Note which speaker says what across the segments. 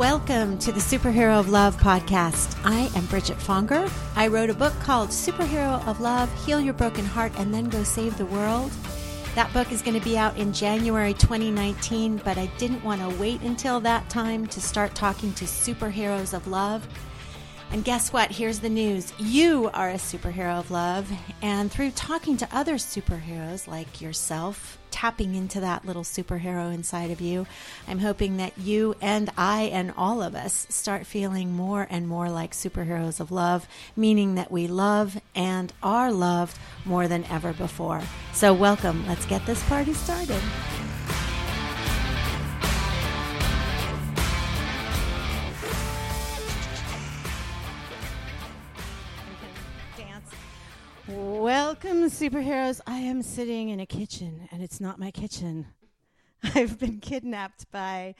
Speaker 1: Welcome to the Superhero of Love podcast. I am Bridget Fonger. I wrote a book called Superhero of Love Heal Your Broken Heart and Then Go Save the World. That book is going to be out in January 2019, but I didn't want to wait until that time to start talking to superheroes of love. And guess what? Here's the news. You are a superhero of love. And through talking to other superheroes like yourself, tapping into that little superhero inside of you, I'm hoping that you and I and all of us start feeling more and more like superheroes of love, meaning that we love and are loved more than ever before. So, welcome. Let's get this party started. Welcome, superheroes. I am sitting in a kitchen, and it's not my kitchen. I've been kidnapped by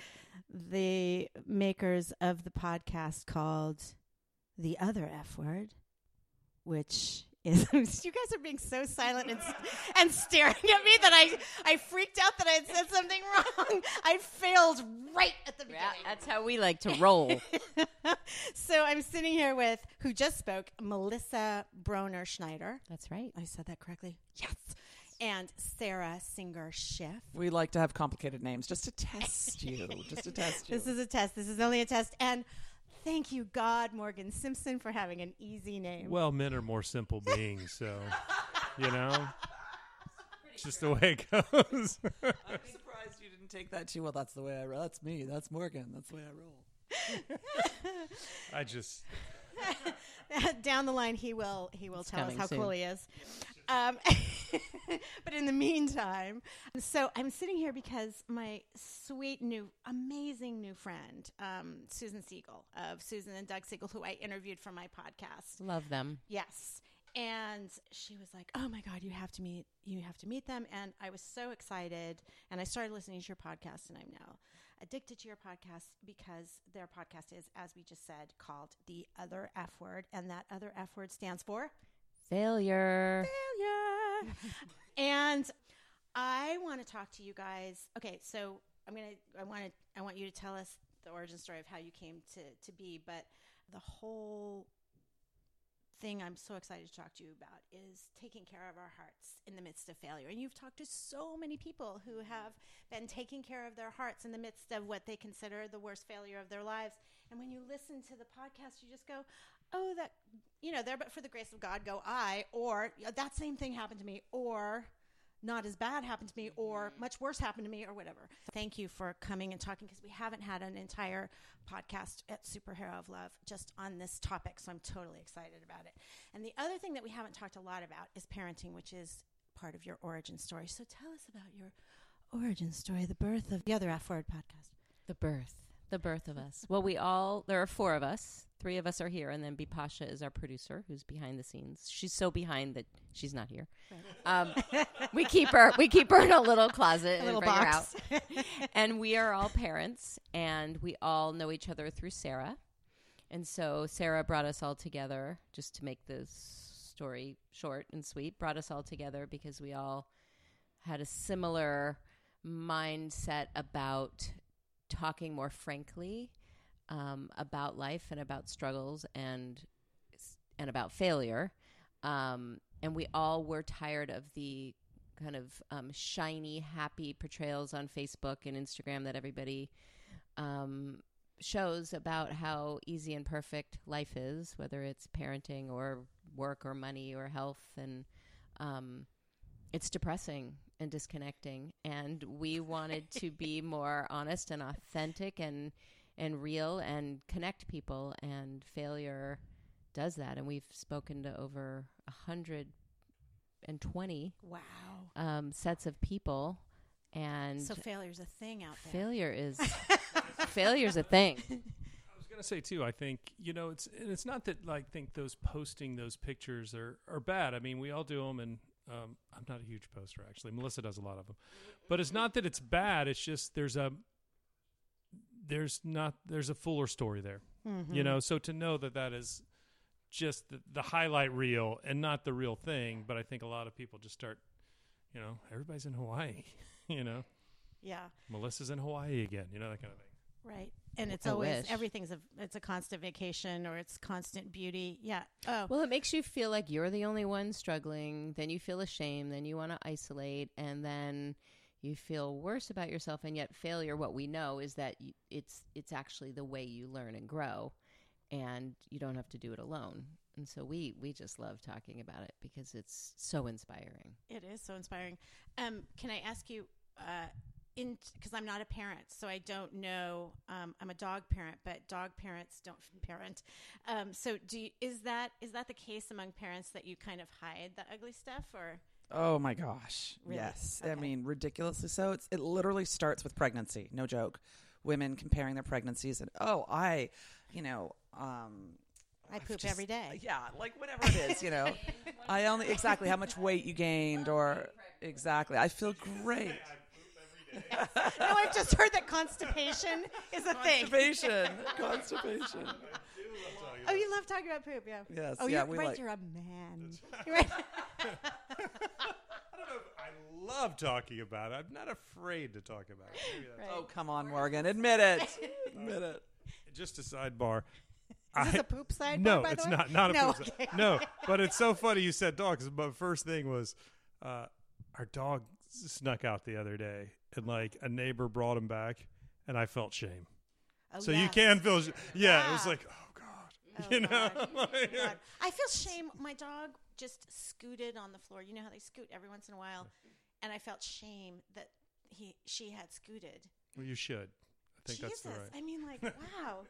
Speaker 1: the makers of the podcast called The Other F Word, which is you guys are being so silent and, and staring at me that I, I freaked out that I had said something wrong. I failed right at the beginning.
Speaker 2: That's how we like to roll.
Speaker 1: so I'm sitting here with who just spoke, Melissa Broner Schneider.
Speaker 2: That's right.
Speaker 1: I said that correctly. Yes. And Sarah Singer Schiff.
Speaker 3: We like to have complicated names just to test you. just to test you.
Speaker 1: This is a test. This is only a test. And thank you, God, Morgan Simpson, for having an easy name.
Speaker 4: Well, men are more simple beings, so you know, it's just the way it goes.
Speaker 3: I'm surprised you didn't take that too well. That's the way I roll. That's me. That's Morgan. That's the way I roll.
Speaker 4: I just
Speaker 1: Down the line, he will he will tell us how
Speaker 2: soon.
Speaker 1: cool he is. Um, but in the meantime, so I'm sitting here because my sweet new, amazing new friend, um, Susan Siegel of Susan and Doug Siegel, who I interviewed for my podcast.
Speaker 2: Love them.
Speaker 1: Yes. And she was like, "Oh my God, you have to meet, you have to meet them." And I was so excited, and I started listening to your podcast, and I'm now addicted to your podcast because their podcast is, as we just said, called the Other F Word, and that other F word stands for
Speaker 2: Failure.
Speaker 1: failure. and I want to talk to you guys. Okay, so I'm gonna. I want to. I want you to tell us the origin story of how you came to to be, but the whole thing I'm so excited to talk to you about is taking care of our hearts in the midst of failure. And you've talked to so many people who mm-hmm. have been taking care of their hearts in the midst of what they consider the worst failure of their lives. And when you listen to the podcast, you just go, "Oh, that you know, there but for the grace of God go I," or that same thing happened to me, or not as bad happened to me or mm-hmm. much worse happened to me or whatever. Thank you for coming and talking because we haven't had an entire podcast at Superhero of Love just on this topic. So I'm totally excited about it. And the other thing that we haven't talked a lot about is parenting, which is part of your origin story. So tell us about your origin story, the birth of the other F Word podcast.
Speaker 2: The birth. The birth of us. Well, we all, there are four of us. Three of us are here, and then Bipasha is our producer who's behind the scenes. She's so behind that she's not here. Um, we keep her, we keep her in a little closet
Speaker 1: A
Speaker 2: and
Speaker 1: little box.
Speaker 2: and we are all parents, and we all know each other through Sarah. And so Sarah brought us all together, just to make this story short and sweet, brought us all together because we all had a similar mindset about talking more frankly um, about life and about struggles and and about failure. Um, and we all were tired of the kind of um, shiny, happy portrayals on Facebook and Instagram that everybody um, shows about how easy and perfect life is, whether it's parenting or work or money or health. And um, it's depressing and disconnecting. And we wanted to be more honest and authentic and and real and connect people. And failure does that. And we've spoken to over a hundred and twenty
Speaker 1: Wow.
Speaker 2: um, sets of people. And
Speaker 1: So failure's a thing out there.
Speaker 2: failure is failure's a thing.
Speaker 4: I was gonna say too. I think you know it's and it's not that like think those posting those pictures are are bad. I mean, we all do them, and um, I'm not a huge poster actually. Melissa does a lot of them, but it's not that it's bad. It's just there's a there's not there's a fuller story there.
Speaker 1: Mm-hmm.
Speaker 4: You know, so to know that that is just the, the highlight reel and not the real thing. But I think a lot of people just start, you know, everybody's in Hawaii. You know,
Speaker 1: Yeah.
Speaker 4: Melissa's in Hawaii again. You know that kind of thing.
Speaker 1: Right. And it's
Speaker 2: I
Speaker 1: always
Speaker 2: wish.
Speaker 1: everything's a it's a constant vacation or it's constant beauty. Yeah. Oh.
Speaker 2: Well, it makes you feel like you're the only one struggling. Then you feel ashamed. Then you want to isolate, and then you feel worse about yourself. And yet, failure, what we know is that you, it's it's actually the way you learn and grow, and you don't have to do it alone. And so we we just love talking about it because it's so inspiring.
Speaker 1: It is so inspiring. Um, can I ask you, uh, in because I'm not a parent, so I don't know. Um, I'm a dog parent, but dog parents don't parent. Um, so, do you, is that is that the case among parents that you kind of hide the ugly stuff, or
Speaker 3: Oh my gosh.
Speaker 1: Really?
Speaker 3: Yes.
Speaker 1: Okay.
Speaker 3: I mean, ridiculously so. It's, it literally starts with pregnancy. No joke. Women comparing their pregnancies and, oh, I, you know, um,
Speaker 1: I poop
Speaker 3: just-
Speaker 1: every day.
Speaker 3: Yeah, like whatever it is, you know. I only exactly how much weight you gained or exactly. I feel great.
Speaker 1: no, I've just heard that constipation is a thing.
Speaker 3: Constipation. Constipation.
Speaker 1: Oh, you love talking about poop, yeah.
Speaker 3: Yes,
Speaker 1: Oh,
Speaker 3: yeah,
Speaker 1: you're
Speaker 3: we
Speaker 1: right.
Speaker 3: like-
Speaker 1: You're a man. You're right.
Speaker 4: I don't know. If I love talking about it. I'm not afraid to talk about it.
Speaker 1: Right.
Speaker 3: Oh, come on, Morgan. Admit it. Admit it.
Speaker 4: Just a sidebar.
Speaker 1: Is this
Speaker 4: I-
Speaker 1: a poop side?
Speaker 4: no,
Speaker 1: by the
Speaker 4: it's
Speaker 1: way?
Speaker 4: not. Not a
Speaker 1: no,
Speaker 4: poop
Speaker 1: okay.
Speaker 4: side. No, but it's so funny you said dog. 'cause my first thing was uh, our dog snuck out the other day, and like a neighbor brought him back, and I felt shame.
Speaker 1: Oh,
Speaker 4: so you can feel, sh- yeah. It was like, oh god,
Speaker 1: Oh,
Speaker 4: you know.
Speaker 1: God.
Speaker 4: Oh, like,
Speaker 1: God. I feel shame. My dog just scooted on the floor. You know how they scoot every once in a while, and I felt shame that he she had scooted.
Speaker 4: well, you should. I think
Speaker 1: Jesus,
Speaker 4: that's the right.
Speaker 1: I mean, like, wow.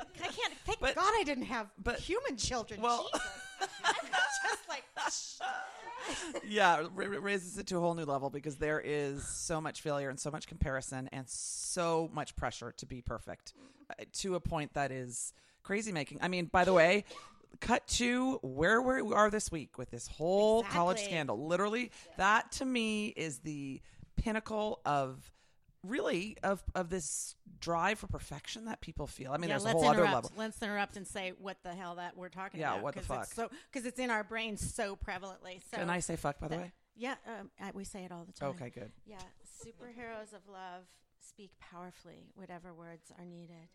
Speaker 1: I can't. Thank
Speaker 3: But-
Speaker 1: God I didn't have
Speaker 3: but-
Speaker 1: human children.
Speaker 3: well-
Speaker 1: Jesus. I felt just like.
Speaker 3: yeah, it ra- ra- raises it to a whole new level because there is so much failure and so much comparison and so much pressure to be perfect uh, to a point that is crazy making. I mean, by the way, cut to where we are this week with this whole college scandal. Literally, that to me is the pinnacle of really of of this drive for perfection that people feel. I mean,
Speaker 1: yeah,
Speaker 3: there's a whole other level.
Speaker 1: Let's interrupt and say what the hell that we're talking
Speaker 3: Yeah,
Speaker 1: about.
Speaker 3: what the fuck?
Speaker 1: It's so because it's in our brains so prevalently. So
Speaker 3: Can I say fuck by the
Speaker 1: that-
Speaker 3: way?
Speaker 1: Yeah, um, I, we say it all the time.
Speaker 3: Okay, good.
Speaker 1: Yeah, superheroes of love speak powerfully, whatever words are needed.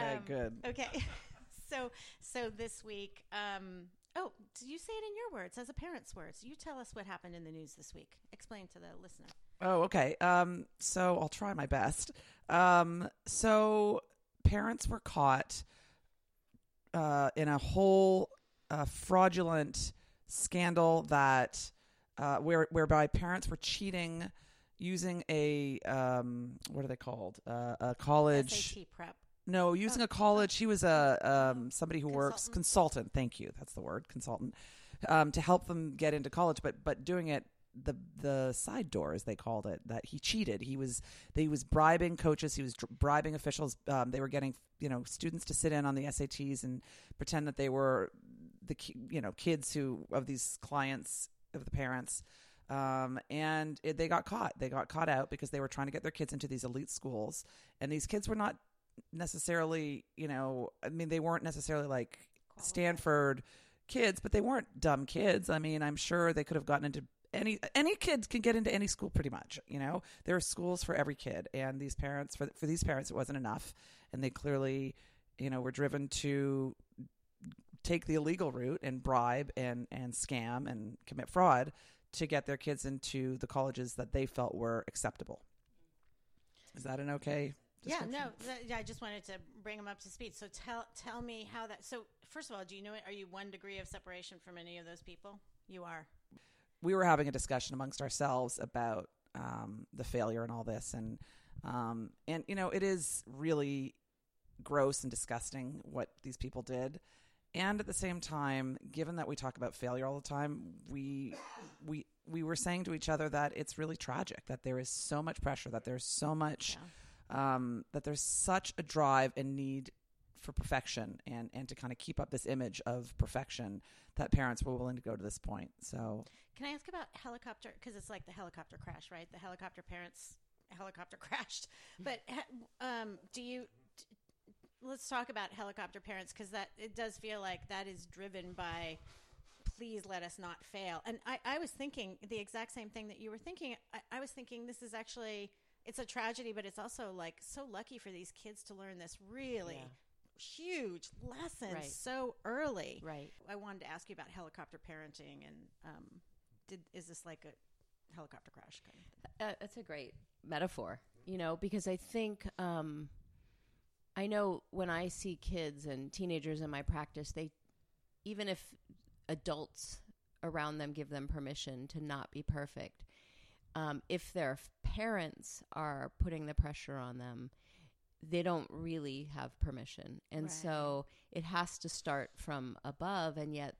Speaker 3: Okay,
Speaker 1: Um,
Speaker 3: good.
Speaker 1: Okay, so so this week, um, oh, did you say it in your words as a parent's words? You tell us what happened in the news this week. Explain to the listener.
Speaker 3: Oh, okay. Um, so I'll try my best. Um, so parents were caught uh, in a whole uh, fraudulent scandal that uh, where whereby parents were cheating using a um, what are they called? Uh, a college.
Speaker 1: SAT prep.
Speaker 3: No, using a college. He was a um, somebody who works
Speaker 1: Consultant?
Speaker 3: consultant. Thank you. That's the word, consultant, um, to help them get into college. But but doing it the the side door, as they called it, that he cheated. He was he was bribing coaches. He was bribing officials. Um, they were getting you know students to sit in on the SATs and pretend that they were the you know kids who of these clients of the parents. Um, and it, they got caught. They got caught out because they were trying to get their kids into these elite schools, and these kids were not necessarily, you know, I mean, they weren't necessarily like Stanford kids, but they weren't dumb kids. I mean, I'm sure they could have gotten into any any kids can get into any school pretty much. You know, there are schools for every kid, and these parents for for these parents it wasn't enough, and they clearly, you know, were driven to take the illegal route and bribe and and scam and commit fraud to get their kids into the colleges that they felt were acceptable. Is that an okay?
Speaker 1: Yeah, no, that, yeah, I just wanted to bring them up to speed. So tell tell me how that. So first of all, do you know? it Are you one degree of separation from any of those people? You are.
Speaker 3: We were having a discussion amongst ourselves about um, the failure and all this, and um, and you know it is really gross and disgusting what these people did, and at the same time, given that we talk about failure all the time, we we we were saying to each other that it's really tragic that there is so much pressure, that there's so much, um, that there's such a drive and need for perfection and and to kind of keep up this image of perfection that parents were willing to go to this point. So
Speaker 1: Can I ask about helicopter? Because it's like the helicopter crash, right? The helicopter parents helicopter crashed. But um, do you? t- let's talk about helicopter parents because that it does feel like that is driven by. Please let us not fail. And I, I was thinking the exact same thing that you were thinking. I, I was thinking this is actually it's a tragedy, but it's also like so lucky for these kids to learn this really huge lesson
Speaker 2: Right.
Speaker 1: so early.
Speaker 2: Right.
Speaker 1: I wanted to ask you about helicopter parenting, and um, did is this like a helicopter crash kind of?
Speaker 2: Uh, that's a great metaphor, you know, because I think um, I know when I see kids and teenagers in my practice, they even if adults around them give them permission to not be perfect, um, if their parents are putting the pressure on them, they don't really have permission, and
Speaker 1: Right.
Speaker 2: so it has to start from above, and yet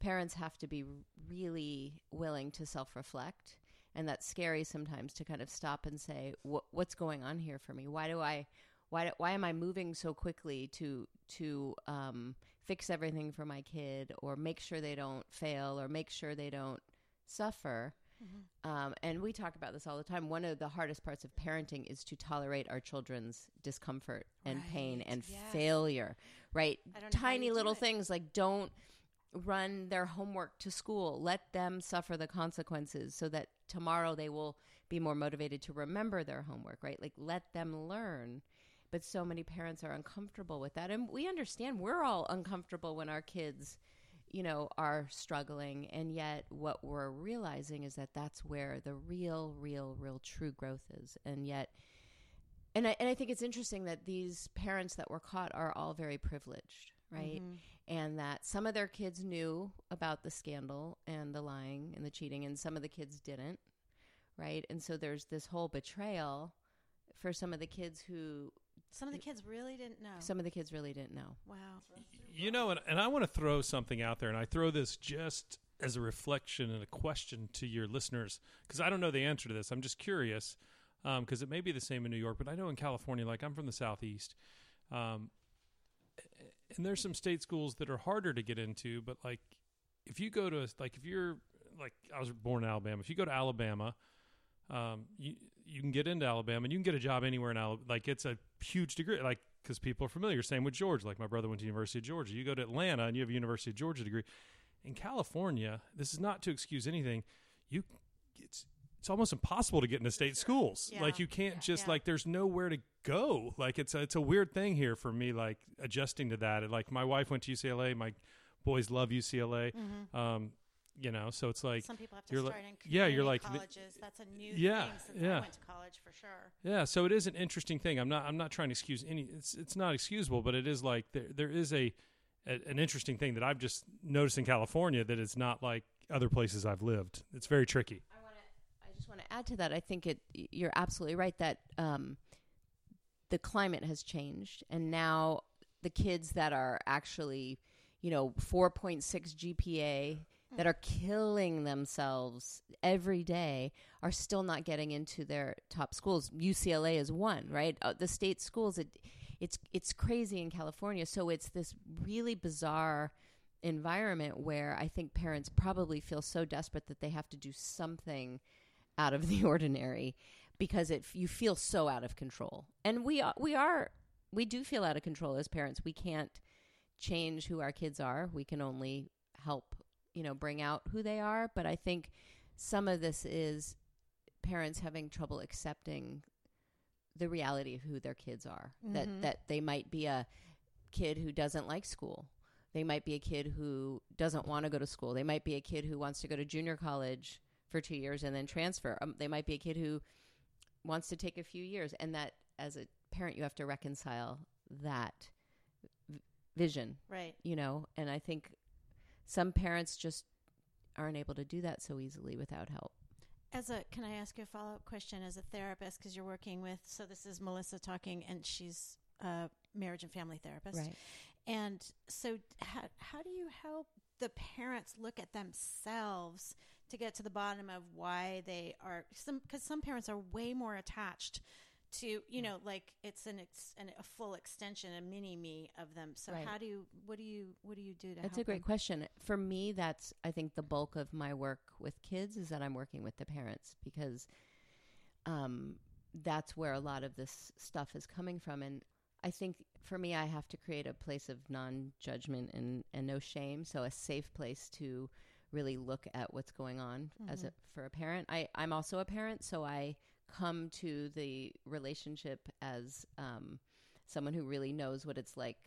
Speaker 2: parents have to be really willing to self-reflect. And that's scary sometimes to kind of stop and say what's going on here for me? Why do i why, do, why am i moving so quickly to to um, fix everything for my kid or make sure they don't fail or make sure they don't suffer um, and we talk about this all the time one of the hardest parts of parenting is to tolerate our children's discomfort and pain and
Speaker 1: yes.
Speaker 2: failure right
Speaker 1: I don't know how
Speaker 2: tiny little things like don't run their homework to school. Let them suffer the consequences so that tomorrow they will be more motivated to remember their homework, right? Like let them learn. But so many parents are uncomfortable with that. And we understand we're all uncomfortable when our kids, you know, are struggling. And yet what we're realizing is that that's where the real, real, real true growth is. And yet, and I, and I think it's interesting that these parents that were caught are all very privileged, right? Mm-hmm. And that some of their kids knew about the scandal and the lying and the cheating, and some of the kids didn't, right? And so there's this whole betrayal for some of the kids who
Speaker 1: Some of the kids really didn't know.
Speaker 2: some of the kids really didn't know.
Speaker 1: wow.
Speaker 4: You know, and, and I want to throw something out there, and I throw this just as a reflection and a question to your listeners, because I don't know the answer to this. I'm just curious, because it may be the same in New York, but I know in California, like I'm from the Southeast, um, and there's some state schools that are harder to get into, but like if you go to, like if you're, like I was born in Alabama, if you go to Alabama, um, you you can get into Alabama and you can get a job anywhere in Alabama. Like it's a huge degree, like because people are familiar. Same with Georgia. Like my brother went to University of Georgia. You go to Atlanta and you have a University of Georgia degree. In California, this is not to excuse anything. You, it's it's almost impossible to get into state schools.
Speaker 1: Yeah.
Speaker 4: Like you can't
Speaker 1: Yeah.
Speaker 4: just
Speaker 1: Yeah.
Speaker 4: like there's nowhere to go. Like it's a, it's a weird thing here for me. Like adjusting to that. And like my wife went to UCLA. My boys love UCLA. Um, you know, so it's like
Speaker 1: Some people have to
Speaker 4: you're
Speaker 1: start
Speaker 4: like-
Speaker 1: in
Speaker 4: yeah, you're
Speaker 1: community
Speaker 4: like
Speaker 1: colleges. That's a new
Speaker 4: Yeah,
Speaker 1: thing since
Speaker 4: yeah.
Speaker 1: I went to college for sure.
Speaker 4: Yeah, so it is an interesting thing. I'm not I'm not trying to excuse any it's it's not excusable, but it is like there there is a, a an interesting thing that I've just noticed in California that it's not like other places I've lived. It's very tricky.
Speaker 2: I want to. I just want to add to that. I think it. You're absolutely right that um, the climate has changed, and now the kids that are actually, you know, 4.6 GPA that are killing themselves every day are still not getting into their top schools. UCLA is one, right? Uh, the state schools. It, it's it's crazy in California. So it's this really bizarre environment where I think parents probably feel so desperate that they have to do something out of the ordinary because it you feel so out of control. And we are, we are we do feel out of control as parents. We can't change who our kids are. We can only help, you know, bring out who they are, but I think some of this is parents having trouble accepting the reality of who their kids are. That that they might be a kid who doesn't like school. They might be a kid who doesn't want to go to school. They might be a kid who wants to go to junior college for two years and then transfer. Um, they might be a kid who wants to take a few years, and that as a parent, you have to reconcile that v- vision,
Speaker 1: Right.
Speaker 2: you know. And I think some parents just aren't able to do that so easily without help.
Speaker 1: As a, can I ask you a follow up question as a therapist? Because you're working with, so this is Melissa talking, and she's a marriage and family therapist. Right. And so, how, how do you help the parents look at themselves to get to the bottom of why they are? Some because some parents are way more attached to you know like it's an, ex, an a full extension, a mini me of them. So
Speaker 2: Right.
Speaker 1: how do you what do you what do you do to?
Speaker 2: That's a great
Speaker 1: them?
Speaker 2: question. For me, that's I think the bulk of my work with kids is that I'm working with the parents because um, that's where a lot of this stuff is coming from. And I think for me, I have to create a place of non judgment and, and no shame. So a safe place to really look at what's going on as a, for a parent. I, I'm also a parent, so I come to the relationship as um, someone who really knows what it's like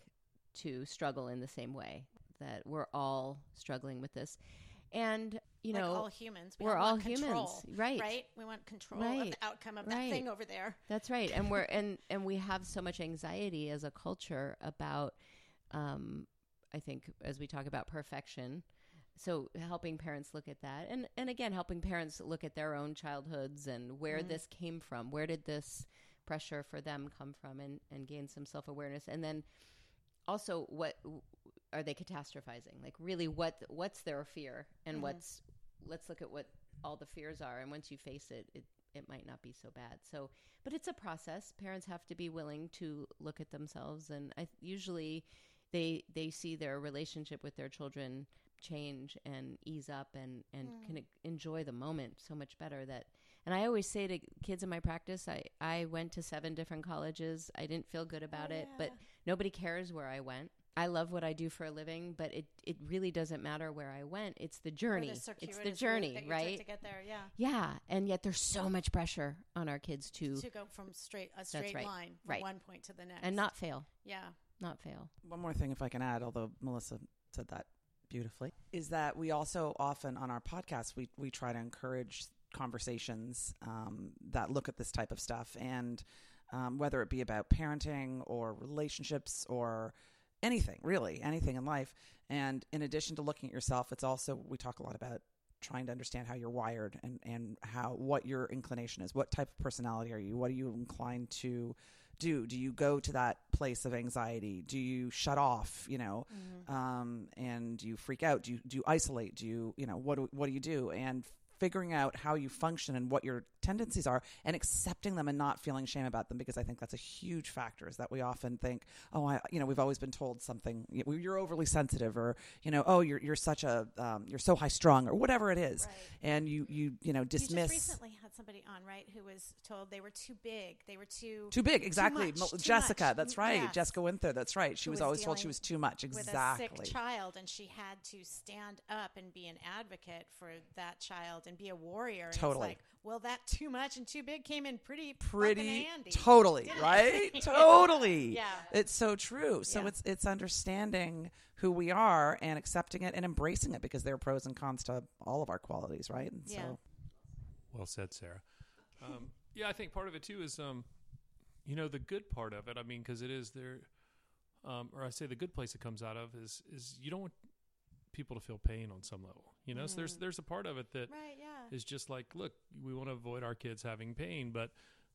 Speaker 2: to struggle in the same way. That we're all struggling with this, and you
Speaker 1: like
Speaker 2: know
Speaker 1: all humans, we
Speaker 2: we're
Speaker 1: all want
Speaker 2: humans,
Speaker 1: control,
Speaker 2: right?
Speaker 1: right? We want control of
Speaker 2: Right.
Speaker 1: the outcome of
Speaker 2: Right.
Speaker 1: that thing over there.
Speaker 2: That's right, and we're and and we have so much anxiety as a culture about, um, I think as we talk about perfection, so helping parents look at that, and and again helping parents look at their own childhoods and where
Speaker 1: Mhm.
Speaker 2: this came from, where did this pressure for them come from, and and gain some self awareness, and then also what are they catastrophizing? Like really, what what's their fear, and
Speaker 1: Mhm.
Speaker 2: what's let's look at what all the fears are, and once you face it, it it might not be so bad. So but it's a process. Parents have to be willing to look at themselves, and I usually they they see their relationship with their children change and ease up and and
Speaker 1: Mm.
Speaker 2: can enjoy the moment so much better that and I always say to kids in my practice I I went to seven different colleges I didn't feel good about
Speaker 1: Oh,
Speaker 2: it but nobody cares where I went I love what I do for a living but it it really doesn't matter where I went it's the journey
Speaker 1: the
Speaker 2: it's the journey
Speaker 1: that you took
Speaker 2: right
Speaker 1: to get there. Yeah,
Speaker 2: yeah and yet there's so much pressure on our kids to
Speaker 1: to go from straight a straight
Speaker 2: right.
Speaker 1: line from
Speaker 2: Right.
Speaker 1: one point to the next,
Speaker 2: and not fail
Speaker 1: yeah.
Speaker 2: not fail
Speaker 3: One more thing, if I can add, although Melissa said that beautifully, is that we also often on our podcast we we try to encourage conversations um, that look at this type of stuff, and um, whether it be about parenting or relationships or anything, really anything in life. And in addition to looking at yourself, it's also we talk a lot about trying to understand how you're wired and and how what your inclination is. What type of personality are you? What are you inclined to do? Do you go to that place of anxiety? Do you shut off? You know,
Speaker 1: Mm-hmm.
Speaker 3: um, and you freak out? Do you do you isolate? Do you you know what do, what do you do? And figuring out how you function and what your tendencies are and accepting them and not feeling shame about them because I think that's a huge factor is that we often think oh I you know we've always been told something you're overly sensitive or you know oh you're you're such a um, you're so high strung or whatever it is
Speaker 1: Right.
Speaker 3: and you you you know dismiss
Speaker 1: You recently had somebody on, right, who was told they were too big. They were too
Speaker 3: too big exactly
Speaker 1: much, too
Speaker 3: Jessica
Speaker 1: much.
Speaker 3: that's right
Speaker 1: yes.
Speaker 3: Jessica Winther that's right she was,
Speaker 1: was
Speaker 3: always told she was too much Exactly.
Speaker 1: with a sick child, and she had to stand up and be an advocate for that child and be a warrior. And
Speaker 3: Totally.
Speaker 1: It's like, well, that too much and too big came in pretty
Speaker 3: pretty
Speaker 1: handy.
Speaker 3: totally right totally
Speaker 1: Yeah.
Speaker 3: it's so true so
Speaker 1: Yeah.
Speaker 3: it's it's understanding who we are and accepting it and embracing it because there are pros and cons to all of our qualities right and
Speaker 1: Yeah.
Speaker 3: so
Speaker 4: Well said, Sarah. Um, yeah, I think part of it too is, um, you know, the good part of it. I mean, because it is there, um, or I say the good place it comes out of is is you don't want people to feel pain on some level. You know, so there's
Speaker 1: Mm.
Speaker 4: there's a part of it that
Speaker 1: Right, yeah.
Speaker 4: is just like, look, we want to avoid our kids having pain, but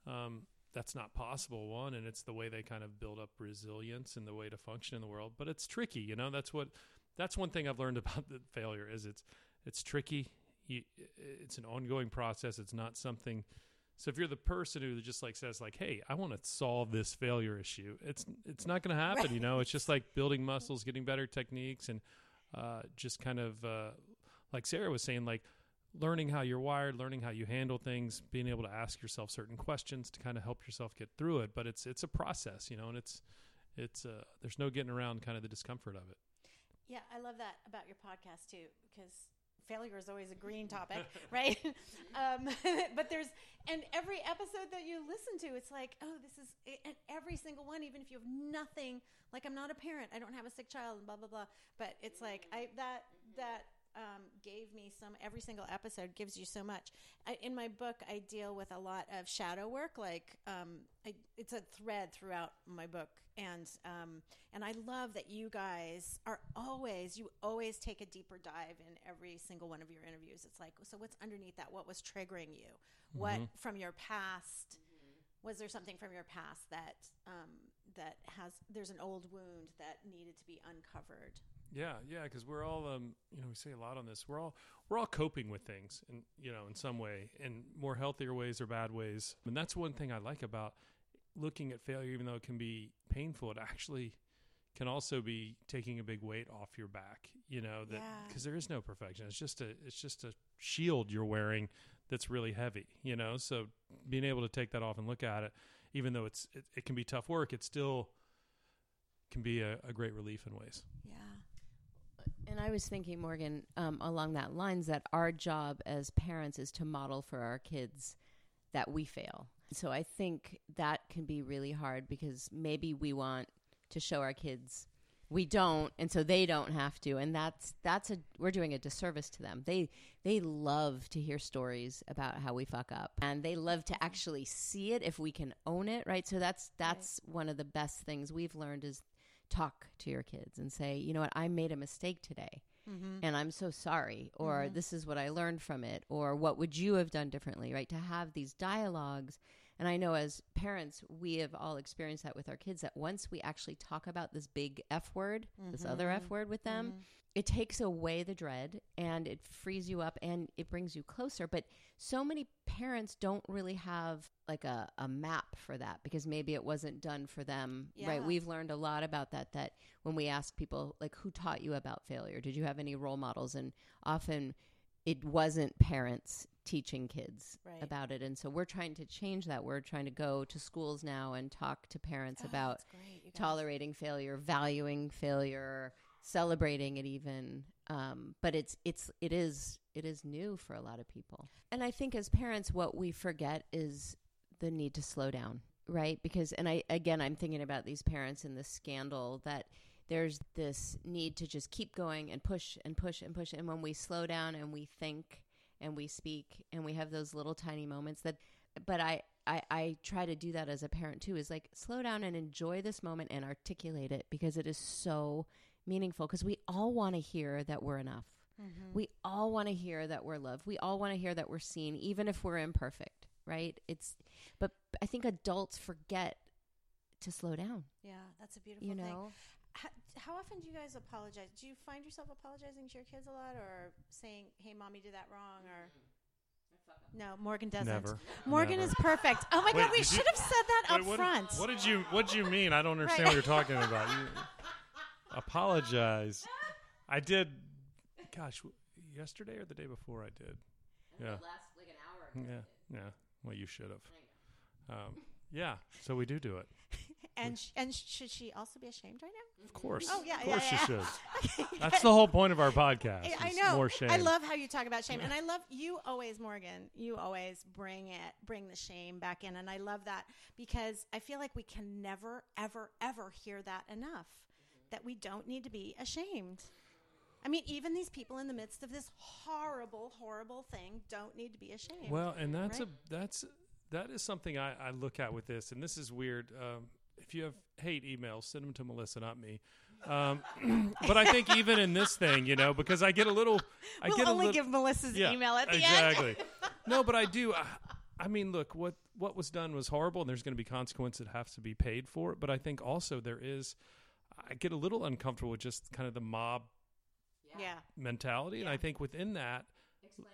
Speaker 4: um, that's not possible. One, and it's the way they kind of build up resilience and the way to function in the world. But it's tricky, you know. That's what that's one thing I've learned about the failure is it's it's tricky. You, it's an ongoing process. It's not something. So if you're the person who just like says like, "Hey, I want to solve this failure issue," it's it's not going to happen. You know, it's just like building muscles, getting better techniques, and uh, just kind of uh, like Sarah was saying, like learning how you're wired, learning how you handle things, being able to ask yourself certain questions to kind of help yourself get through it. But it's it's a process, you know, and it's it's uh, there's no getting around kind of the discomfort of it.
Speaker 1: Yeah, I love that about your podcast too, because failure is always a green topic, right? um, but there's and every episode that you listen to, it's like, oh, this is and every single one, even if you have nothing, like I'm not a parent, I don't have a sick child, and blah blah blah. But it's like I that that um, gave me some. Every single episode gives you so much. I, in my book, I deal with a lot of shadow work. Like um, I, it's a thread throughout my book, and um, and I love that you guys are always you always take a deeper dive in every single one of your interviews. It's like, so what's underneath that? What was triggering you? What from your past? Was there something from your past that um, that has there's an old wound that needed to be uncovered?
Speaker 4: Yeah, yeah, because we're all, um, you know, we say a lot on this. We're all we're all coping with things, and you know, in some way, in more healthier ways or bad ways. And that's one thing I like about looking at failure, even though it can be painful. It actually can also be taking a big weight off your back. You know that
Speaker 1: Yeah.
Speaker 4: because there is no perfection. It's just a it's just a shield you're wearing that's really heavy. You know, so being able to take that off and look at it, even though it's it, it can be tough work, it still can be a, a great relief in ways.
Speaker 1: Yeah.
Speaker 2: And I was thinking, Morgan, um, along that lines, that our job as parents is to model for our kids that we fail. So I think that can be really hard because maybe we want to show our kids we don't and so they don't have to and that's that's a we're doing a disservice to them. They they love to hear stories about how we fuck up and they love to actually see it if we can own it right? So that's that's one of the best things we've learned is talk to your kids and say you know what? I made a mistake today mm-hmm. and i'm so sorry or mm-hmm. this is what i learned from it or what would you have done differently right? To have these dialogues and I know as parents, we have all experienced that with our kids that once we actually talk about this big F word, this other F mm-hmm. word with them, mm-hmm. it takes away the dread and it frees you up and it brings you closer. But so many parents don't really have like a, a map for that because maybe it wasn't done for them.
Speaker 1: Yeah.
Speaker 2: Right. We've learned a lot about that, that when we ask people, like, who taught you about failure? Did you have any role models? And often it wasn't parents teaching kids
Speaker 1: Right.
Speaker 2: about it. And so we're trying to change that. We're trying to go to schools now and talk to parents
Speaker 1: Oh,
Speaker 2: about
Speaker 1: that's great, you guys.
Speaker 2: tolerating failure, valuing failure, celebrating it even. Um, but it's it's it is it is new for a lot of people. And I think as parents, what we forget is the need to slow down, right? Because and I again, I'm thinking about these parents in this scandal that there's this need to just keep going and push and push and push. And when we slow down and we think and we speak and we have those little tiny moments that but I, I I try to do that as a parent too is like slow down and enjoy this moment and articulate it because it is so meaningful because we all want to hear that we're enough.
Speaker 1: Mm-hmm.
Speaker 2: We all want to hear that we're loved. We all want to hear that we're seen even if we're imperfect, right? It's but I think adults forget to slow down,
Speaker 1: Yeah, that's a beautiful
Speaker 2: you
Speaker 1: thing.
Speaker 2: Know.
Speaker 1: How, how often do you guys apologize? Do you find yourself apologizing to your kids a lot, or saying, "Hey, mommy did that wrong," or no? Morgan doesn't.
Speaker 4: Never.
Speaker 1: Morgan
Speaker 4: Never.
Speaker 1: is perfect. Oh my
Speaker 4: Wait,
Speaker 1: god, we
Speaker 4: did you-
Speaker 1: should have said that
Speaker 4: Wait,
Speaker 1: up
Speaker 4: what,
Speaker 1: front.
Speaker 4: What did you What did you mean? I don't understand
Speaker 1: Right.
Speaker 4: what you're talking about. You, apologize. I did. Gosh, yesterday or the day before I did. Yeah.
Speaker 2: Last like an hour.
Speaker 4: Yeah. Yeah. Well, you should have. Um, yeah. So we do do it.
Speaker 1: and sh- and should she also be ashamed right now?
Speaker 4: Of course.
Speaker 1: Oh, yeah,
Speaker 4: Of
Speaker 1: yeah,
Speaker 4: course
Speaker 1: yeah.
Speaker 4: you should. That's the whole point of our podcast.
Speaker 1: I- I know.
Speaker 4: More shame.
Speaker 1: I love how you talk about shame, and I love you always, Morgan. You always bring it, bring the shame back in, and I love that because I feel like we can never, ever, ever hear that enough. That we don't need to be ashamed. I mean, even these people in the midst of this horrible, horrible thing don't need to be ashamed.
Speaker 4: Well, and that's
Speaker 1: right?
Speaker 4: a that's that is something I, I look at with this, and this is weird. Um, if you have hate emails, send them to Melissa, not me. Um, but I think even in this thing, you know, because I get a little, I
Speaker 1: we'll
Speaker 4: get
Speaker 1: only
Speaker 4: a little,
Speaker 1: give Melissa's
Speaker 4: yeah,
Speaker 1: email at the
Speaker 4: exactly.
Speaker 1: end. Exactly.
Speaker 4: no, but I do. I, I mean, look what what was done was horrible, and there's going to be consequences that have to be paid for it. But I think also there is, I get a little uncomfortable with just kind of the mob
Speaker 1: yeah.
Speaker 4: mentality, and I think within that,
Speaker 2: Explain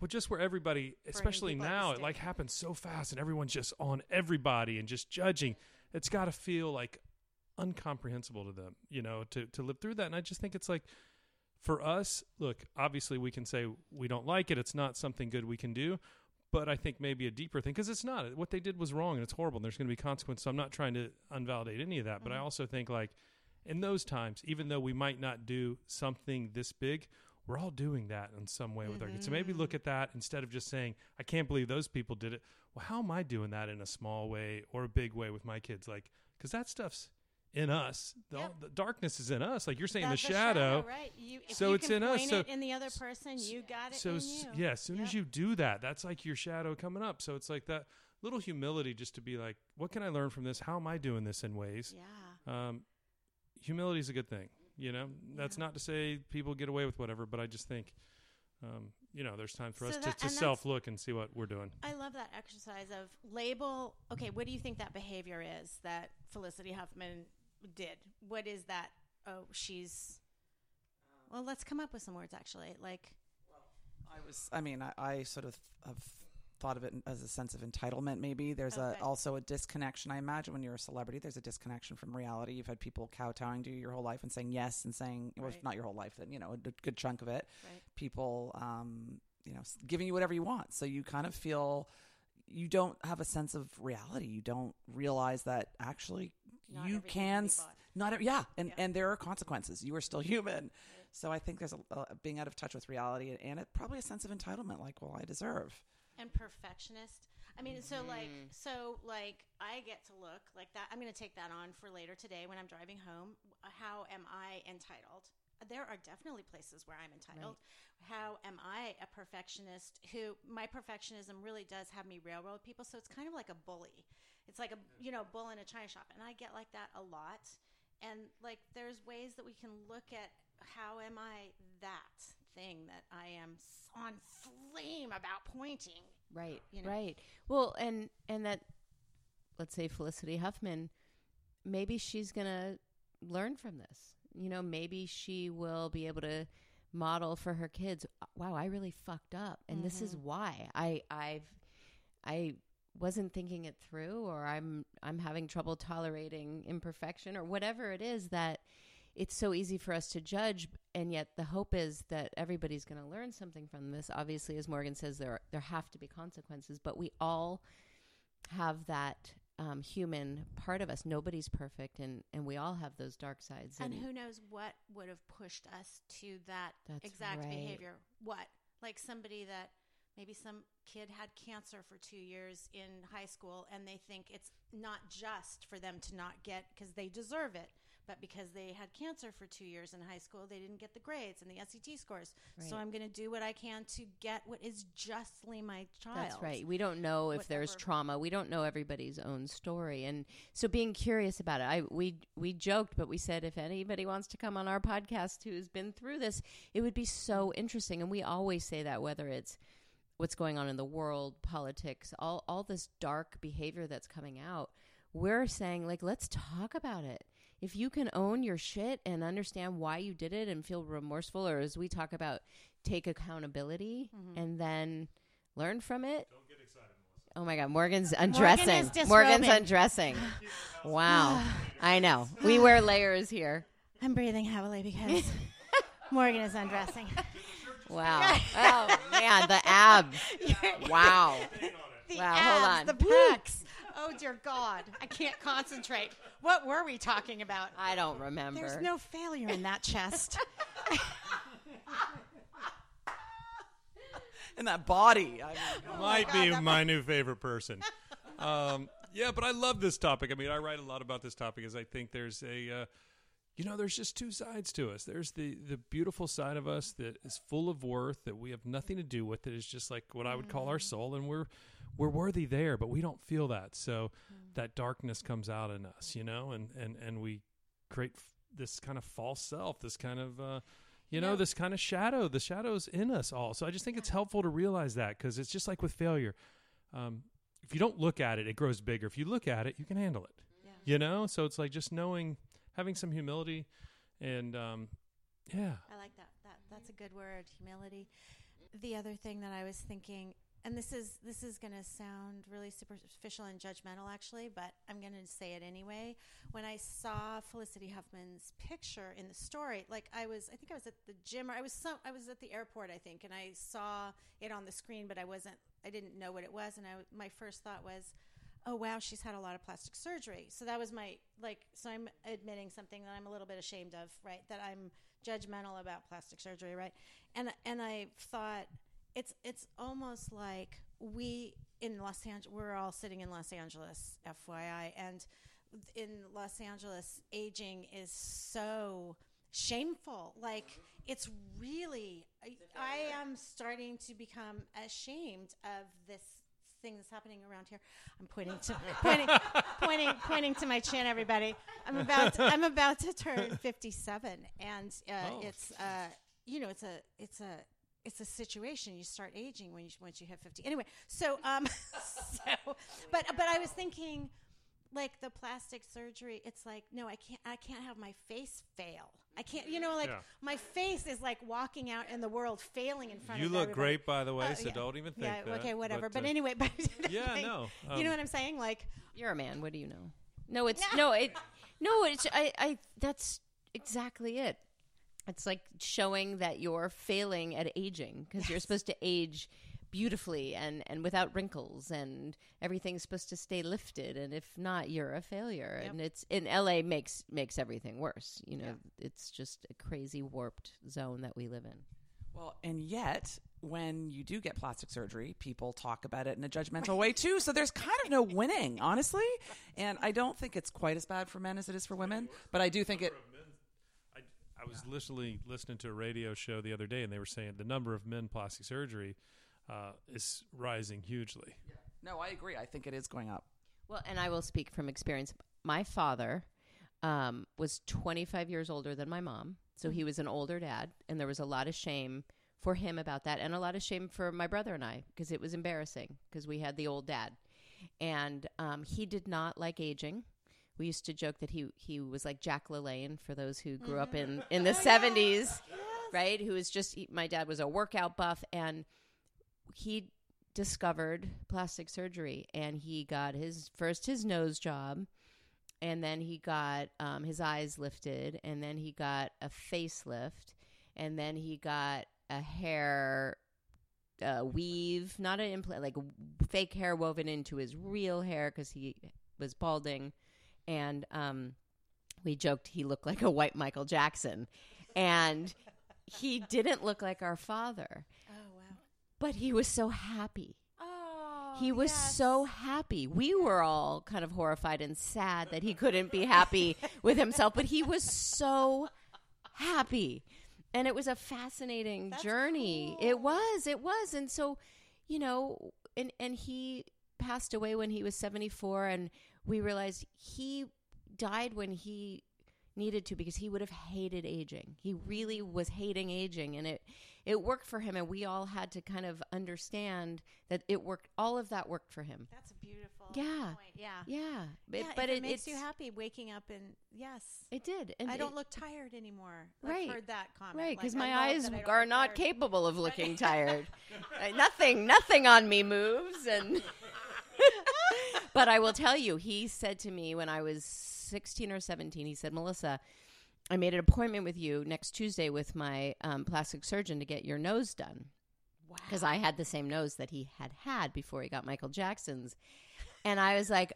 Speaker 4: well, just where everybody, especially
Speaker 1: people at the
Speaker 4: now, it like happens so fast, and everyone's just on everybody and just judging. It's got to feel like incomprehensible to them, you know, to to live through that. And I just think it's like, for us, look, obviously we can say we don't like it. It's not something good we can do. But I think maybe a deeper thing because it's not what they did was wrong and it's horrible. And there's going to be consequences. So I'm not trying to invalidate any of that, but I
Speaker 1: Mm-hmm.
Speaker 4: also think like in those times, even though we might not do something this big, we're all doing that in some way with our kids. So maybe
Speaker 1: Mm-hmm.
Speaker 4: look at that instead of just saying, I can't believe those people did it. Well, how am I doing that in a small way or a big way with my kids? Like, because that stuff's in us. The,
Speaker 1: Yep.
Speaker 4: the darkness is in us. Like you're saying,
Speaker 1: That's
Speaker 4: the shadow.
Speaker 1: right? You,
Speaker 4: So
Speaker 1: you
Speaker 4: it's in us, so-
Speaker 1: it in the other person, you got it
Speaker 4: So
Speaker 1: in
Speaker 4: s-
Speaker 1: you.
Speaker 4: yeah, as soon as you do that, that's like your shadow coming up. So it's like that little humility just to be like, what can I learn from this? How am I doing this in ways?
Speaker 1: Yeah.
Speaker 4: Um, humility is a good thing. You know, that's
Speaker 1: Yeah.
Speaker 4: not to say people get away with whatever, but I just think, um, you know, there's time for
Speaker 1: So
Speaker 4: us
Speaker 1: that-
Speaker 4: to, to self look and see what we're doing.
Speaker 1: I love that exercise of label. Okay, what do you think that behavior is that Felicity Huffman did? What is that? Oh, she's. Well, let's come up with some words actually. Like,
Speaker 3: I was. I mean, I, I sort of have thought of it as a sense of entitlement. Maybe there's
Speaker 1: Okay.
Speaker 3: a also a disconnection. I imagine when you're a celebrity, there's a disconnection from reality. You've had people kowtowing to you your whole life and saying yes and saying, well,
Speaker 1: Right.
Speaker 3: not your whole life, then you know a good chunk of it.
Speaker 1: right?
Speaker 3: People, um, you know, giving you whatever you want. So you kind of feel you don't have a sense of reality. You don't realize that actually
Speaker 1: Not
Speaker 3: you can.
Speaker 1: can be
Speaker 3: s-
Speaker 1: bought.
Speaker 3: Not yeah, and
Speaker 1: Yeah.
Speaker 3: and there are consequences. You are still human. So I think there's a, a being out of touch with reality and it, probably a sense of entitlement, like, well, I deserve.
Speaker 1: And perfectionist. I mean, so like,
Speaker 2: Mm.
Speaker 1: so like, I get to look like that. I'm going to take that on for later today when I'm driving home. How am I entitled? There are definitely places where I'm entitled. How am I a perfectionist? Who my perfectionism really does have me railroad people. So it's kind of like a bully. It's like a you know bull in a china shop, and I get like that a lot. And like, there's ways that we can look at how am I that thing that I am on flame about pointing.
Speaker 2: Right.
Speaker 1: you know?
Speaker 2: Right. Well, and and that let's say Felicity Huffman, maybe she's going to learn from this. You know, maybe she will be able to model for her kids, uh, wow, I really fucked up and this is mm-hmm. why. I I've I wasn't thinking it through or I'm I'm having trouble tolerating imperfection or whatever it is that it's so easy for us to judge and yet the hope is that everybody's going to learn something from this obviously as morgan says there there have to be consequences but we all have that um, human part of us nobody's perfect and and we all have those dark sides
Speaker 1: And who knows what would have pushed us to that exact
Speaker 2: right.
Speaker 1: behavior? What? Like somebody that maybe some kid had cancer for two years in high school and they think it's not just for them to not get because they deserve it, but because they had cancer for two years in high school, they didn't get the grades and the SET scores. So I'm going to do what I can to get what is justly my child.
Speaker 2: That's right. We don't know if there's trauma. We don't know everybody's own story, and so being curious about it. I we we joked, but we said if anybody wants to come on our podcast who's been through this, it would be so interesting. And we always say that whether it's what's going on in the world, politics, all all this dark behavior that's coming out, we're saying like let's talk about it. If you can own your shit and understand why you did it and feel remorseful, or as we talk about, take accountability mm-hmm. and then learn from it.
Speaker 4: Don't get excited,
Speaker 2: Oh my God, Morgan's undressing.
Speaker 1: is
Speaker 2: Morgan's undressing. Wow. I know. We wear layers here.
Speaker 1: I'm breathing heavily because Morgan is undressing.
Speaker 2: Wow. Oh man, the abs. Wow.
Speaker 1: The
Speaker 2: Wow, hold
Speaker 1: abs,
Speaker 2: on.
Speaker 1: The pecs. Oh dear God, I can't concentrate. What were we talking about?
Speaker 2: I don't remember.
Speaker 1: There's no failure in that chest.
Speaker 3: And that body. I mean,
Speaker 4: Might
Speaker 1: God,
Speaker 4: be
Speaker 1: that
Speaker 4: my new favorite person. Um, yeah, but I love this topic. I mean, I write a lot about this topic, as I think there's a, uh, you know, there's just two sides to us. There's the the beautiful side of us that is full of worth that we have nothing to do with. That is just like what I would call our soul, and we're we're worthy there, but we don't feel that. So that darkness comes out in us, you know, and and and we create f- this kind of false self, this kind of. Uh, you know,
Speaker 1: know-
Speaker 4: this kind of shadow, the shadow's in us all. So I just think it's helpful to realize that because it's just like with failure. Um, if you don't look at it, it grows bigger. If you look at it, you can handle it.
Speaker 1: Yeah.
Speaker 4: You know, so it's like just knowing, having some humility, and um, yeah,
Speaker 1: I like that. That that's a good word, humility. The other thing that I was thinking, and this is this is going to sound really superficial and judgmental, actually, but I'm going to say it anyway. When I saw Felicity Huffman's picture in the story, like I was, I think I was at the gym, or I was some, I was at the airport, I think, and I saw it on the screen, but I wasn't, I didn't know what it was, and I, my first thought was. Oh wow, she's had a lot of plastic surgery. So that was my like. So I'm admitting something that I'm a little bit ashamed of, right? That I'm judgmental about plastic surgery, right? And and I thought it's it's almost like we in Los Angeles we're all sitting in Los Angeles, FYI, and in Los Angeles aging is so shameful. Like it's really I, I am starting to become ashamed of this thing that's happening around here. I'm pointing to pointing pointing pointing to my chin everybody. I'm about to, I'm about to turn 57 and uh,
Speaker 4: Oh.
Speaker 1: it's uh, you know it's a it's a it's a situation you start aging when you once you hit 50 anyway so um so but but i was thinking like the plastic surgery it's like no i can't i can't have my face fail i can't you know like
Speaker 4: Yeah.
Speaker 1: my face is like walking out in the world failing in front of
Speaker 4: you
Speaker 1: of
Speaker 4: look
Speaker 1: everybody.
Speaker 4: great, by the way.
Speaker 1: Oh,
Speaker 4: so
Speaker 1: yeah.
Speaker 4: don't even think
Speaker 1: yeah
Speaker 4: that.
Speaker 1: okay whatever but,
Speaker 4: uh,
Speaker 1: anyway but
Speaker 4: yeah,
Speaker 1: like,
Speaker 4: no,
Speaker 1: you know
Speaker 4: um,
Speaker 1: what i'm saying like
Speaker 2: You're a man. What do you know? No, it's no, it no, it's I I that's exactly it. It's like showing that you're failing at aging because you're supposed to age beautifully and and without wrinkles and everything's supposed to stay lifted and if not you're a failure
Speaker 1: Yep.
Speaker 2: and it's in LA makes makes everything worse you know it's just a crazy warped zone that we live in
Speaker 3: Well, and yet when you do get plastic surgery, people talk about it in a judgmental way too. So there's kind of no winning, honestly. And I don't think it's quite as bad for men as it is for women, but I do think it.
Speaker 4: I, I was literally listening to a radio show the other day, and they were saying the number of men plastic surgery uh, is rising hugely.
Speaker 3: No, I agree. I think it is going up.
Speaker 2: Well, and I will speak from experience. My father um, was 25 years older than my mom, so he was an older dad, and there was a lot of shame for him about that, and a lot of shame for my brother and I because it was embarrassing because we had the old dad, and um, he did not like aging. We used to joke that he he was like Jack LaLanne for those who grew up in in the 70s, right? Who was just he- my dad was a workout buff, and he discovered plastic surgery and he got his first his nose job and then he got um, his eyes lifted and then he got a facelift and then he got a hair uh, weave not an implant like fake hair woven into his real hair because he was balding and um, we joked he looked like a white michael jackson and he didn't look like our father
Speaker 1: Oh wow.
Speaker 2: but he was so happy
Speaker 1: Oh,
Speaker 2: he was
Speaker 1: yes.
Speaker 2: so happy. We were all kind of horrified and sad that he couldn't be happy with himself, but he was so happy. And it was a fascinating
Speaker 1: That's
Speaker 2: journey.
Speaker 1: cool.
Speaker 2: It was, it was. And so, you know, and and he passed away when he was 74 and we realized he died when he needed to because he would have hated aging. He really was hating aging and it it worked for him and we all had to kind of understand that it worked all of that worked for him.
Speaker 1: That's a beautiful.
Speaker 2: Yeah.
Speaker 1: Point. Yeah.
Speaker 2: Yeah. But,
Speaker 1: Yeah,
Speaker 2: but
Speaker 1: it,
Speaker 2: it,
Speaker 1: makes you happy waking up and yes.
Speaker 2: It did. And
Speaker 1: I don't look tired anymore.
Speaker 2: Right.
Speaker 1: I've heard that comment.
Speaker 2: Right, because
Speaker 1: I
Speaker 2: my eyes
Speaker 1: that I don't
Speaker 2: are not
Speaker 1: tired.
Speaker 2: capable of looking tired. Uh, nothing, nothing on me moves, and. But I will tell you, he said to me when I was sixteen or seventeen, he said, "Melissa, I made an appointment with you next Tuesday with my um, plastic surgeon to get your nose done
Speaker 1: Wow.
Speaker 2: because I had the same nose that he had had before he got Michael Jackson's, and I was like."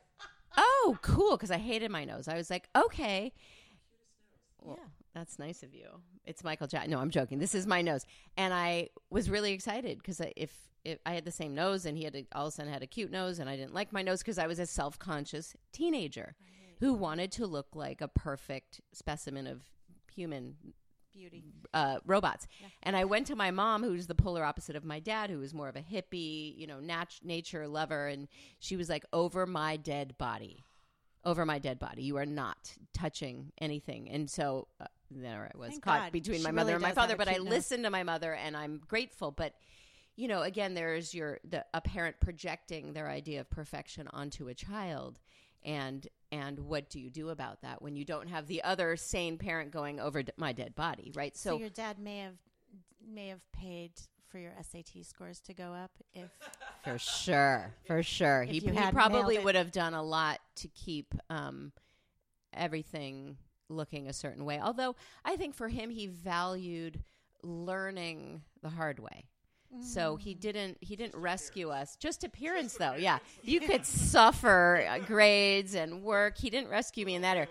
Speaker 2: Oh, cool! Because I hated my nose. I was like, okay, well,
Speaker 1: Yeah.
Speaker 2: that's nice of you. It's Michael Jackson. No, I'm joking. This is my nose, and I was really excited because if, if I had the same nose and he had a, all of a sudden had a cute nose, and I didn't like my nose because I was a self conscious teenager who wanted to look like a perfect specimen of human
Speaker 1: Beauty.
Speaker 2: uh, robots. And I went to my mom, who's the polar opposite of my dad, who was more of a hippie, you know, nat- nature lover. And she was like, over my dead body. Over my dead body. You are not touching anything. And so uh, there I was
Speaker 1: Thank
Speaker 2: caught
Speaker 1: God.
Speaker 2: between
Speaker 1: She
Speaker 2: my
Speaker 1: really
Speaker 2: mother and my father. But I
Speaker 1: nose.
Speaker 2: listened to my mother and I'm grateful. But, you know, again, there's your, the, a parent projecting their idea of perfection onto a child. And and what do you do about that when you don't have the other sane parent going over d- my dead body, right?
Speaker 1: So,
Speaker 2: So,
Speaker 1: your dad may have may have paid for your SAT scores to go up if
Speaker 2: For sure, for sure. He, he probably would have done a lot to keep um, everything looking a certain way. Although I think for him, he valued learning the hard way. So he
Speaker 1: Mm.
Speaker 2: didn't he didn't rescue us. Just appearance though. Yeah. You could suffer uh, grades and work. He didn't rescue me in that area.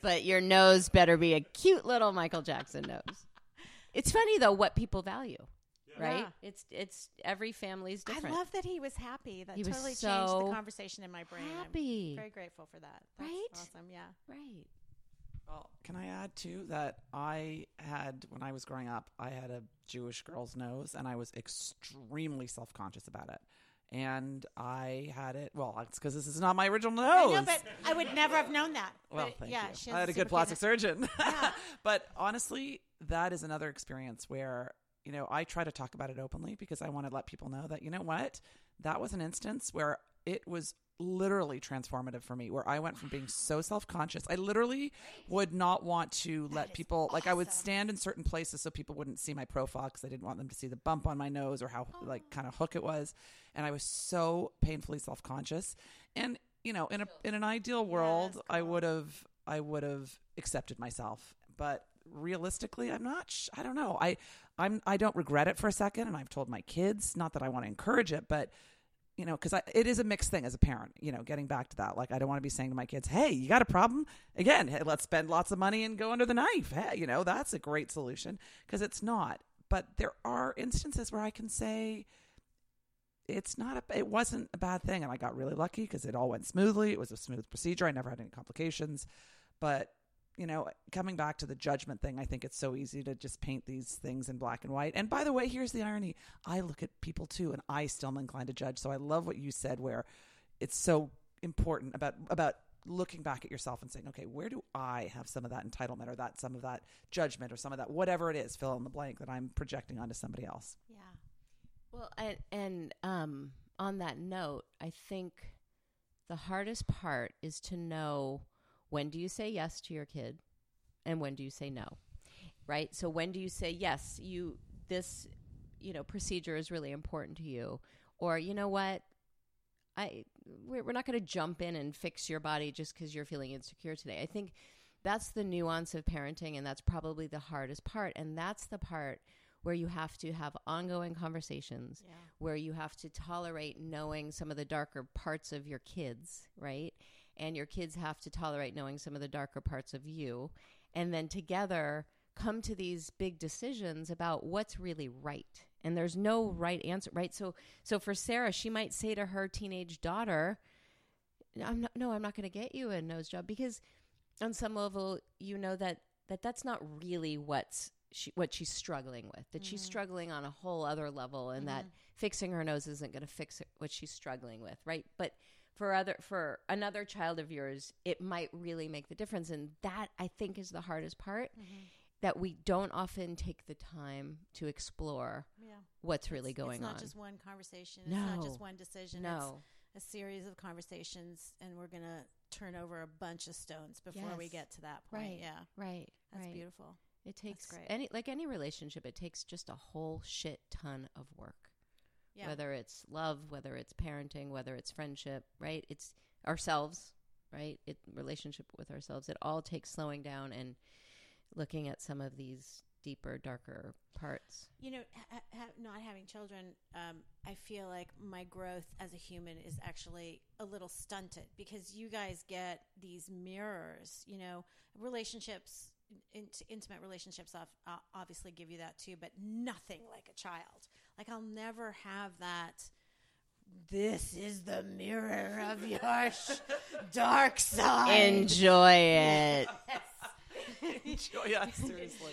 Speaker 2: But your nose better be a cute little Michael Jackson nose. It's funny though what people value. Right?
Speaker 1: Yeah.
Speaker 2: It's it's every family's different.
Speaker 1: I love that he was happy. That
Speaker 2: He was
Speaker 1: totally changed
Speaker 2: so
Speaker 1: the conversation in my brain.
Speaker 2: happy.
Speaker 1: I'm very grateful for that. That's
Speaker 2: Right?
Speaker 1: awesome. Yeah.
Speaker 2: Right.
Speaker 3: Well, can I add too that I had when I was growing up, I had a Jewish girl's nose, and I was extremely self conscious about it. And I had it. Well, it's because this is not my original
Speaker 1: I
Speaker 3: nose.
Speaker 1: know, but I would never have known that.
Speaker 3: Well,
Speaker 1: But,
Speaker 3: thank
Speaker 1: yeah,
Speaker 3: you.
Speaker 1: she
Speaker 3: I had a good plastic surgeon.
Speaker 1: Yeah.
Speaker 3: but honestly, that is another experience where, you know, I try to talk about it openly because I want to let people know that, you know what? That was an instance where it was literally transformative for me, where I went from being so self conscious. I literally would not want to let people, like, I would stand in certain places so people wouldn't see my profile because I didn't want them to see the bump on my nose or how, like, kind of hook it was. And I was so painfully self conscious. And, you know, in a in an ideal world, I would have I would have accepted myself. But realistically, I'm not. Sh- I don't know. I I'm I don't regret it for a second, and I've told my kids. Not that I want to encourage it, but you know, because it is a mixed thing as a parent. You know, getting back to that, like I don't want to be saying to my kids, "Hey, you got a problem? Again, hey, let's spend lots of money and go under the knife." Hey, you know, that's a great solution because it's not. but there are instances where I can say it's not a, it wasn't a bad thing, and I got really lucky because it all went smoothly. It was a smooth procedure. I never had any complications, but you know, coming back to the judgment thing, I think it's so easy to just paint these things in black and white. And by the way, here's the irony: I look at people too, and I still am inclined to judge. So I love what you said, where it's so important about about looking back at yourself and saying, okay, where do I have some of that entitlement or that some of that judgment or some of that whatever it is, fill in the blank that I'm projecting onto somebody else.
Speaker 1: Yeah.
Speaker 2: Well, and, and um, on that note, I think the hardest part is to know when do you say yes to your kid and when do you say no, right? So when do you say yes, you this you know procedure is really important to you, or you know what, I we're, we're not going to jump in and fix your body just because you're feeling insecure today. I think that's the nuance of parenting, and that's probably the hardest part, and that's the part where you have to have ongoing conversations
Speaker 1: Yeah.
Speaker 2: where you have to tolerate knowing some of the darker parts of your kids, right? And your kids have to tolerate knowing some of the darker parts of you. And then together come to these big decisions about what's really right. And there's no right answer, right? So so for Sarah, she might say to her teenage daughter, I'm not, no, I'm not going to get you a nose job because on some level you know that that that's not really what's she, what she's struggling with. That she's mm-hmm. struggling on a whole other level, and that mm-hmm. fixing her nose isn't going to fix it, what she's struggling with, right? But for other for another child of yours, it might really make the difference, and that I think is the hardest part. Mm-hmm. That we don't often take the time to explore
Speaker 1: Yeah.
Speaker 2: what's really
Speaker 1: It's-
Speaker 2: going
Speaker 1: It's not
Speaker 2: on.
Speaker 1: just one conversation. It's not just one decision.
Speaker 2: no,
Speaker 1: It's a series of conversations, and we're going to turn over a bunch of stones before we get to that point.
Speaker 2: Right.
Speaker 1: Yeah.
Speaker 2: right,
Speaker 1: That's
Speaker 2: right.
Speaker 1: beautiful.
Speaker 2: It takes
Speaker 1: great.
Speaker 2: any like any relationship. It takes just a whole shit ton of work.
Speaker 1: Yeah.
Speaker 2: Whether it's love, whether it's parenting, whether it's friendship, right? It's ourselves, right? It relationship with ourselves. It all takes slowing down and looking at some of these deeper, darker parts.
Speaker 1: You know, ha- ha- not having children, um, I feel like my growth as a human is actually a little stunted because you guys get these mirrors. You know, relationships, int- intimate relationships, obviously give you that too, but nothing like a child. Like I'll never have that. This is the mirror of your sh- dark side.
Speaker 2: Enjoy it.
Speaker 3: Enjoy, it. seriously.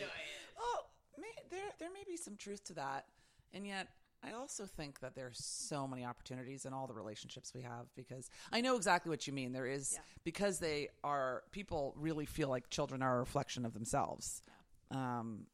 Speaker 3: Oh, may, there there may be some truth to that, and yet I also think that there's so many opportunities in all the relationships we have because I know exactly what you mean. There is
Speaker 1: Yeah.
Speaker 3: because they are people really feel like children are a reflection of themselves. Um,